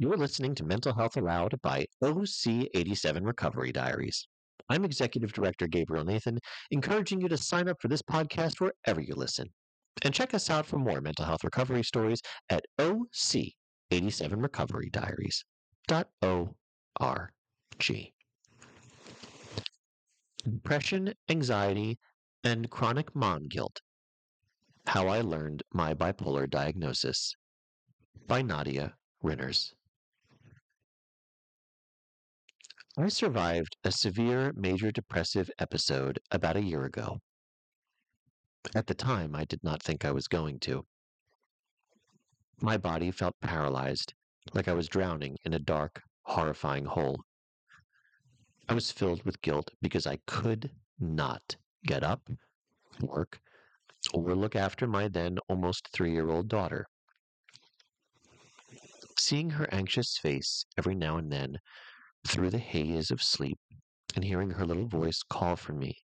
You're listening to Mental Health Aloud by OC87 Recovery Diaries. I'm Executive Director Gabriel Nathan, encouraging you to sign up for this podcast wherever you listen. And check us out for more mental health recovery stories at OC87recoverydiaries.org. Depression, anxiety, and chronic mom guilt. How I Learned My Bipolar Diagnosis by Nadia Rinners. I survived a severe major depressive episode about a year ago. At the time, I did not think I was going to. My body felt paralyzed, like I was drowning in a dark, horrifying hole. I was filled with guilt because I could not get up, work, or look after my then almost three year old daughter. Seeing her anxious face every now and then through the haze of sleep and hearing her little voice call for me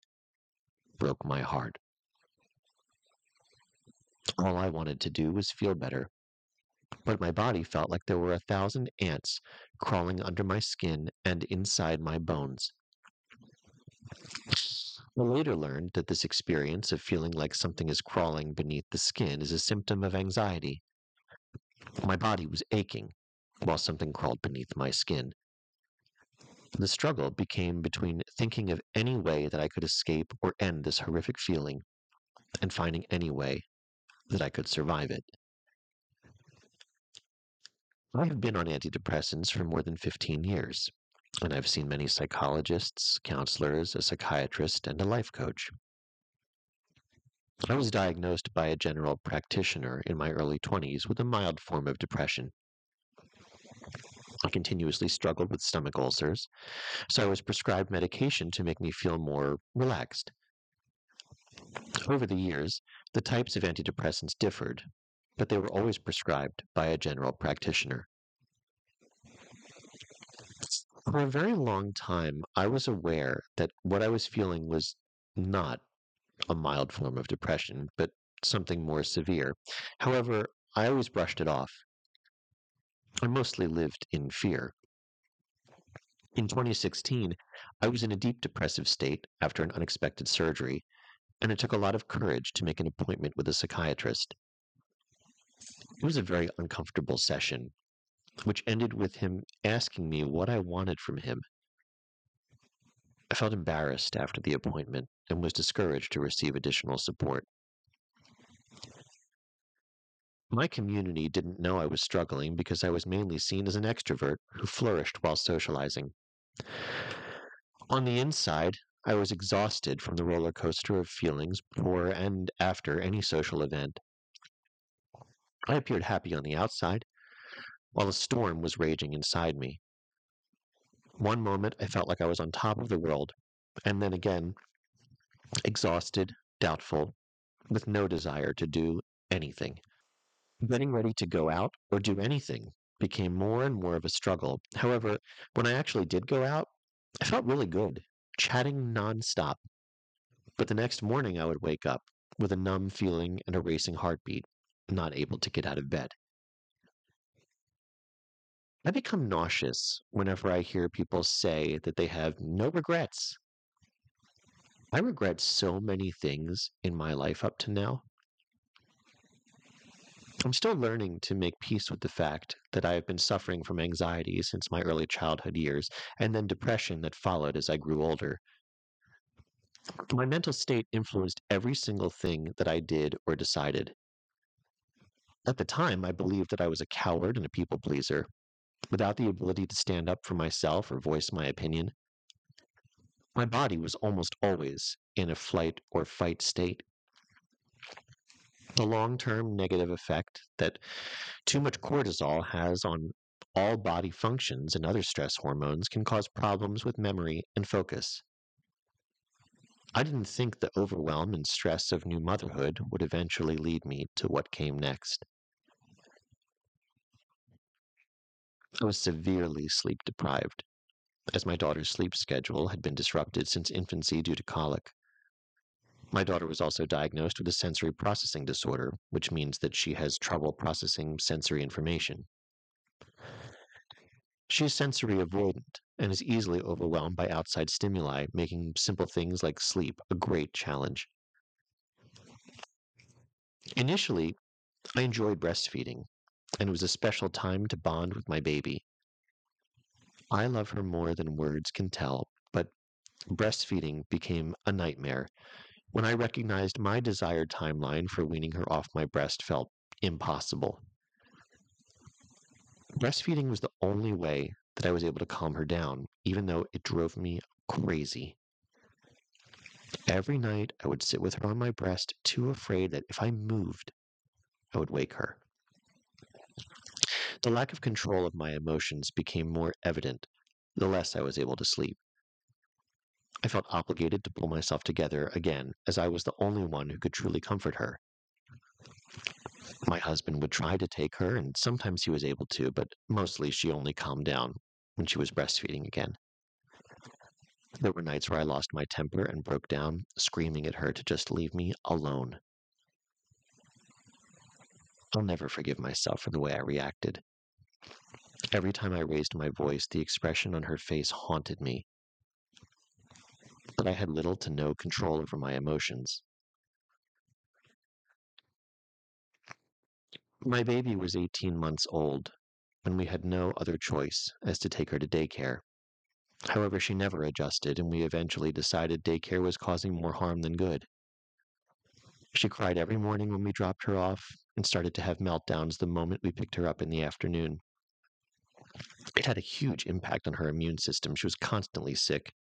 broke my heart. All I wanted to do was feel better, but my body felt like there were a thousand ants crawling under my skin and inside my bones. I later learned that this experience of feeling like something is crawling beneath the skin is a symptom of anxiety. My body was aching while something crawled beneath my skin. The struggle became between thinking of any way that I could escape or end this horrific feeling and finding any way that I could survive it. I have been on antidepressants for more than 15 years, and I've seen many psychologists, counselors, a psychiatrist, and a life coach. I was diagnosed by a general practitioner in my early 20s with a mild form of depression. I continuously struggled with stomach ulcers, so I was prescribed medication to make me feel more relaxed. Over the years, the types of antidepressants differed, but they were always prescribed by a general practitioner. For a very long time, I was aware that what I was feeling was not a mild form of depression, but something more severe. However, I always brushed it off. I mostly lived in fear. In 2016, I was in a deep depressive state after an unexpected surgery, and it took a lot of courage to make an appointment with a psychiatrist. It was a very uncomfortable session, which ended with him asking me what I wanted from him. I felt embarrassed after the appointment and was discouraged to receive additional support. My community didn't know I was struggling because I was mainly seen as an extrovert who flourished while socializing. On the inside, I was exhausted from the roller coaster of feelings before and after any social event. I appeared happy on the outside, while a storm was raging inside me. One moment I felt like I was on top of the world, and then again, exhausted, doubtful, with no desire to do anything. Getting ready to go out or do anything became more and more of a struggle. However, when I actually did go out, I felt really good, chatting nonstop. But the next morning I would wake up with a numb feeling and a racing heartbeat, not able to get out of bed. I become nauseous whenever I hear people say that they have no regrets. I regret so many things in my life up to now. I'm still learning to make peace with the fact that I have been suffering from anxiety since my early childhood years, and then depression that followed as I grew older. My mental state influenced every single thing that I did or decided. At the time, I believed that I was a coward and a people pleaser, without the ability to stand up for myself or voice my opinion. My body was almost always in a flight or fight state. The long term negative effect that too much cortisol has on all body functions and other stress hormones can cause problems with memory and focus. I didn't think the overwhelm and stress of new motherhood would eventually lead me to what came next. I was severely sleep deprived, as my daughter's sleep schedule had been disrupted since infancy due to colic. My daughter was also diagnosed with a sensory processing disorder, which means that she has trouble processing sensory information. She is sensory avoidant and is easily overwhelmed by outside stimuli, making simple things like sleep a great challenge. Initially, I enjoyed breastfeeding, and it was a special time to bond with my baby. I love her more than words can tell, but breastfeeding became a nightmare when I recognized my desired timeline for weaning her off my breast felt impossible. Breastfeeding was the only way that I was able to calm her down, even though it drove me crazy. Every night, I would sit with her on my breast, too afraid that if I moved, I would wake her. The lack of control of my emotions became more evident the less I was able to sleep. I felt obligated to pull myself together again, as I was the only one who could truly comfort her. My husband would try to take her, and sometimes he was able to, but mostly she only calmed down when she was breastfeeding again. There were nights where I lost my temper and broke down, screaming at her to just leave me alone. I'll never forgive myself for the way I reacted. Every time I raised my voice, the expression on her face haunted me. But I had little to no control over my emotions. My baby was 18 months old, and we had no other choice as to take her to daycare. However, she never adjusted, and we eventually decided daycare was causing more harm than good. She cried every morning when we dropped her off and started to have meltdowns the moment we picked her up in the afternoon. It had a huge impact on her immune system. She was constantly sick.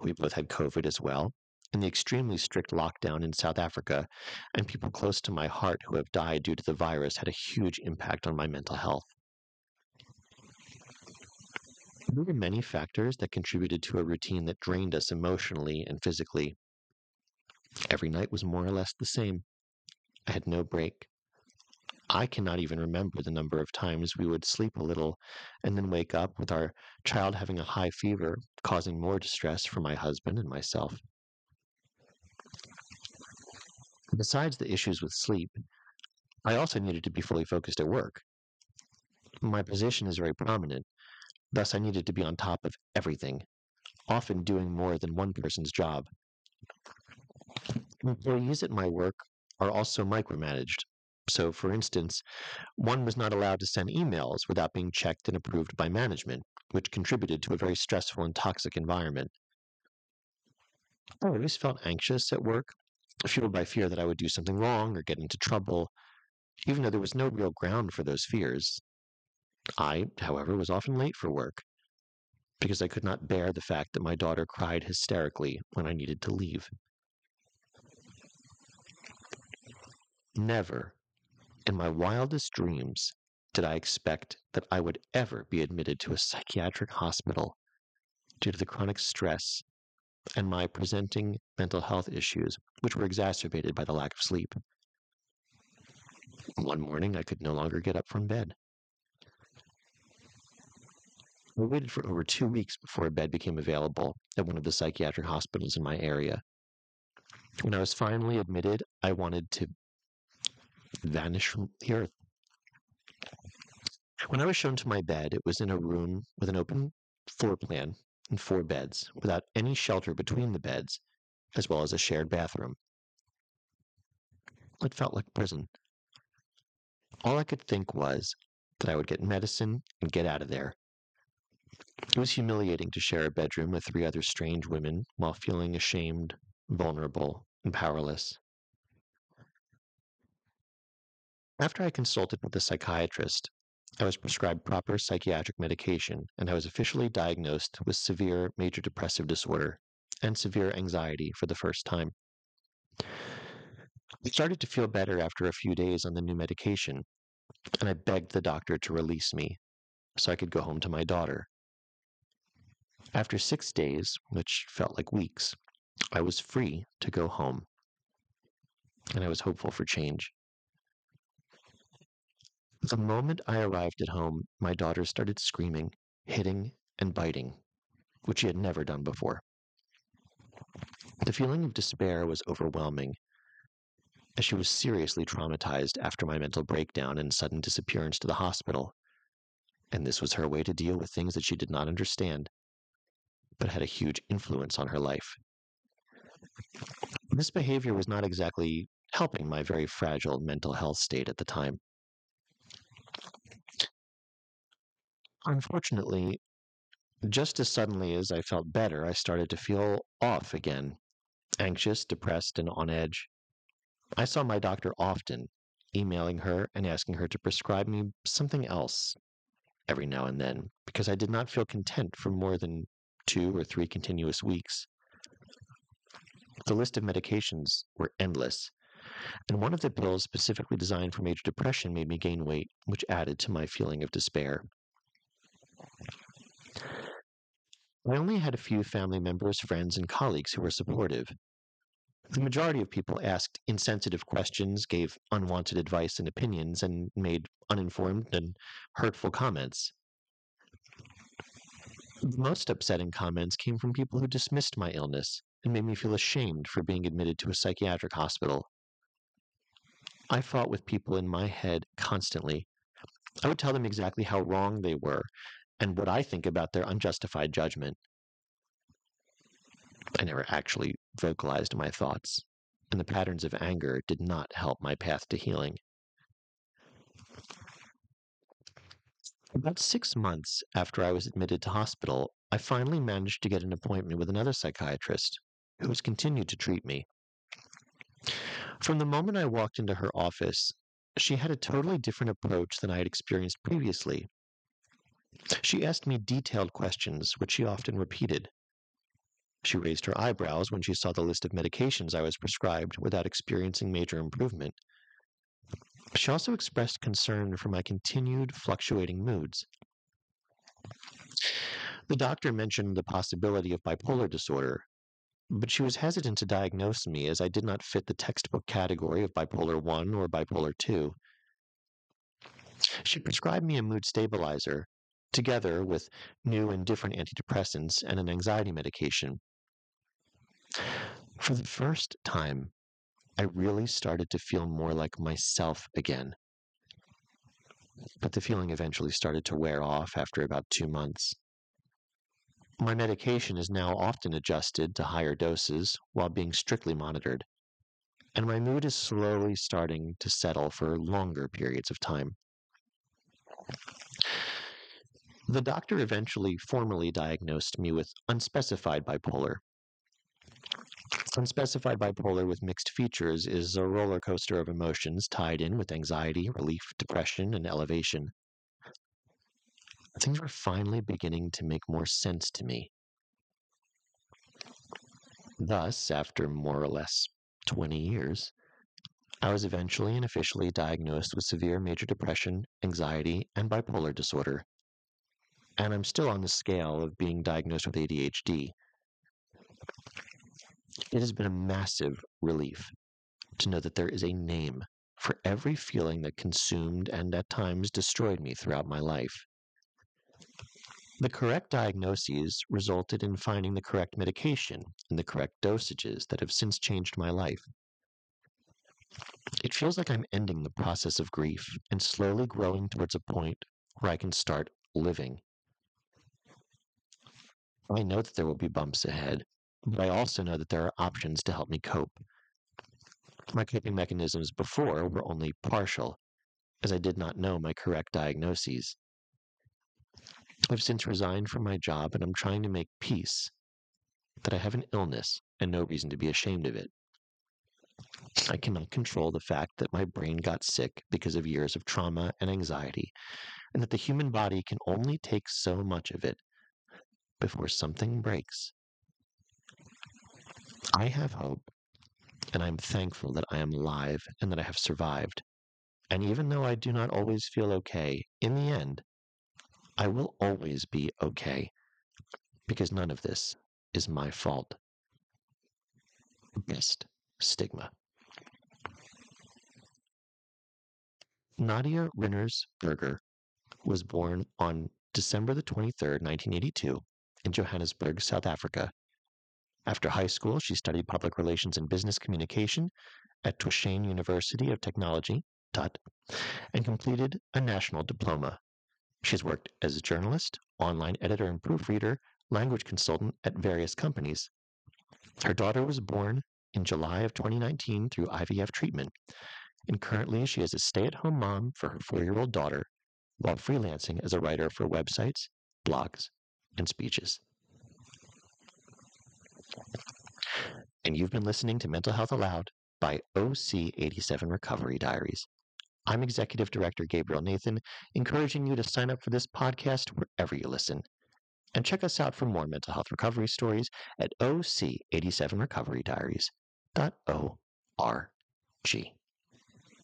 We both had COVID as well, and the extremely strict lockdown in South Africa and people close to my heart who have died due to the virus had a huge impact on my mental health. There were many factors that contributed to a routine that drained us emotionally and physically. Every night was more or less the same. I had no break. I cannot even remember the number of times we would sleep a little and then wake up with our child having a high fever, causing more distress for my husband and myself. Besides the issues with sleep, I also needed to be fully focused at work. My position is very prominent, thus, I needed to be on top of everything, often doing more than one person's job. Employees at my work are also micromanaged. So, for instance, one was not allowed to send emails without being checked and approved by management, which contributed to a very stressful and toxic environment. Oh, I always felt anxious at work fueled by fear that I would do something wrong or get into trouble, even though there was no real ground for those fears. I, however, was often late for work because I could not bear the fact that my daughter cried hysterically when I needed to leave. Never, in my wildest dreams, did I expect that I would ever be admitted to a psychiatric hospital due to the chronic stress and my presenting mental health issues, which were exacerbated by the lack of sleep. One morning, I could no longer get up from bed. I waited for over two weeks before a bed became available at one of the psychiatric hospitals in my area. When I was finally admitted, I wanted to vanish from the earth. When I was shown to my bed, it was in a room with an open floor plan and four beds, without any shelter between the beds, as well as a shared bathroom. It felt like prison. All I could think was that I would get medicine and get out of there. It was humiliating to share a bedroom with three other strange women while feeling ashamed, vulnerable, and powerless. After I consulted with a psychiatrist, I was prescribed proper psychiatric medication, and I was officially diagnosed with severe major depressive disorder and severe anxiety for the first time. I started to feel better after a few days on the new medication, and I begged the doctor to release me so I could go home to my daughter. After six days, which felt like weeks, I was free to go home, and I was hopeful for change. The moment I arrived at home, my daughter started screaming, hitting, and biting, which she had never done before. The feeling of despair was overwhelming, as she was seriously traumatized after my mental breakdown and sudden disappearance to the hospital. and this was her way to deal with things that she did not understand, but had a huge influence on her life. This behavior was not exactly helping my very fragile mental health state at the time. Unfortunately, just as suddenly as I felt better, I started to feel off again anxious, depressed, and on edge. I saw my doctor often, emailing her and asking her to prescribe me something else every now and then, because I did not feel content for more than two or three continuous weeks. The list of medications were endless, and one of the pills specifically designed for major depression made me gain weight, which added to my feeling of despair. I only had a few family members, friends, and colleagues who were supportive. The majority of people asked insensitive questions, gave unwanted advice and opinions, and made uninformed and hurtful comments. The most upsetting comments came from people who dismissed my illness and made me feel ashamed for being admitted to a psychiatric hospital. I fought with people in my head constantly. I would tell them exactly how wrong they were and what I think about their unjustified judgment. I never actually vocalized my thoughts, and the patterns of anger did not help my path to healing. About six months after I was admitted to hospital, I finally managed to get an appointment with another psychiatrist who has continued to treat me. From the moment I walked into her office, she had a totally different approach than I had experienced previously. She asked me detailed questions, which she often repeated. She raised her eyebrows when she saw the list of medications I was prescribed without experiencing major improvement. She also expressed concern for my continued fluctuating moods. The doctor mentioned the possibility of bipolar disorder, but she was hesitant to diagnose me as I did not fit the textbook category of bipolar 1 or bipolar 2. She prescribed me a mood stabilizer, together with new and different antidepressants and an anxiety medication. For the first time, I really started to feel more like myself again. But the feeling eventually started to wear off after about two months. My medication is now often adjusted to higher doses while being strictly monitored, and my mood is slowly starting to settle for longer periods of time. The doctor eventually formally diagnosed me with unspecified bipolar. Unspecified bipolar with mixed features is a roller coaster of emotions tied in with anxiety, relief, depression, and elevation. Things were finally beginning to make more sense to me. Thus, after more or less 20 years, I was eventually and officially diagnosed with severe major depression, anxiety, and bipolar disorder and I'm still on the scale of being diagnosed with ADHD. It has been a massive relief to know that there is a name for every feeling that consumed and at times destroyed me throughout my life. The correct diagnoses resulted in finding the correct medication and the correct dosages that have since changed my life. It feels like I'm ending the process of grief and slowly growing towards a point where I can start living. I know that there will be bumps ahead, but I also know that there are options to help me cope. My coping mechanisms before were only partial, as I did not know my correct diagnoses. I've since resigned from my job and I'm trying to make peace that I have an illness and no reason to be ashamed of it. I cannot control the fact that my brain got sick because of years of trauma and anxiety, and that the human body can only take so much of it before something breaks. I have hope, and I'm thankful that I am alive and that I have survived. And even though I do not always feel okay, in the end, I will always be okay because none of this is my fault. Best stigma. Nadia Rinners Berger was born on December the 23rd, 1982, in Johannesburg, South Africa. After high school, she studied public relations and business communication at Tshwane University of Technology, Tut, and completed a national diploma. She's worked as a journalist, online editor and proofreader, language consultant at various companies. Her daughter was born in July of 2019 through IVF treatment, and currently she is a stay at home mom for her four year old daughter while freelancing as a writer for websites, blogs, and speeches. And you've been listening to Mental Health Aloud by OC87 Recovery Diaries. I'm Executive Director Gabriel Nathan, encouraging you to sign up for this podcast wherever you listen. And check us out for more mental health recovery stories at OC87recoverydiaries.org.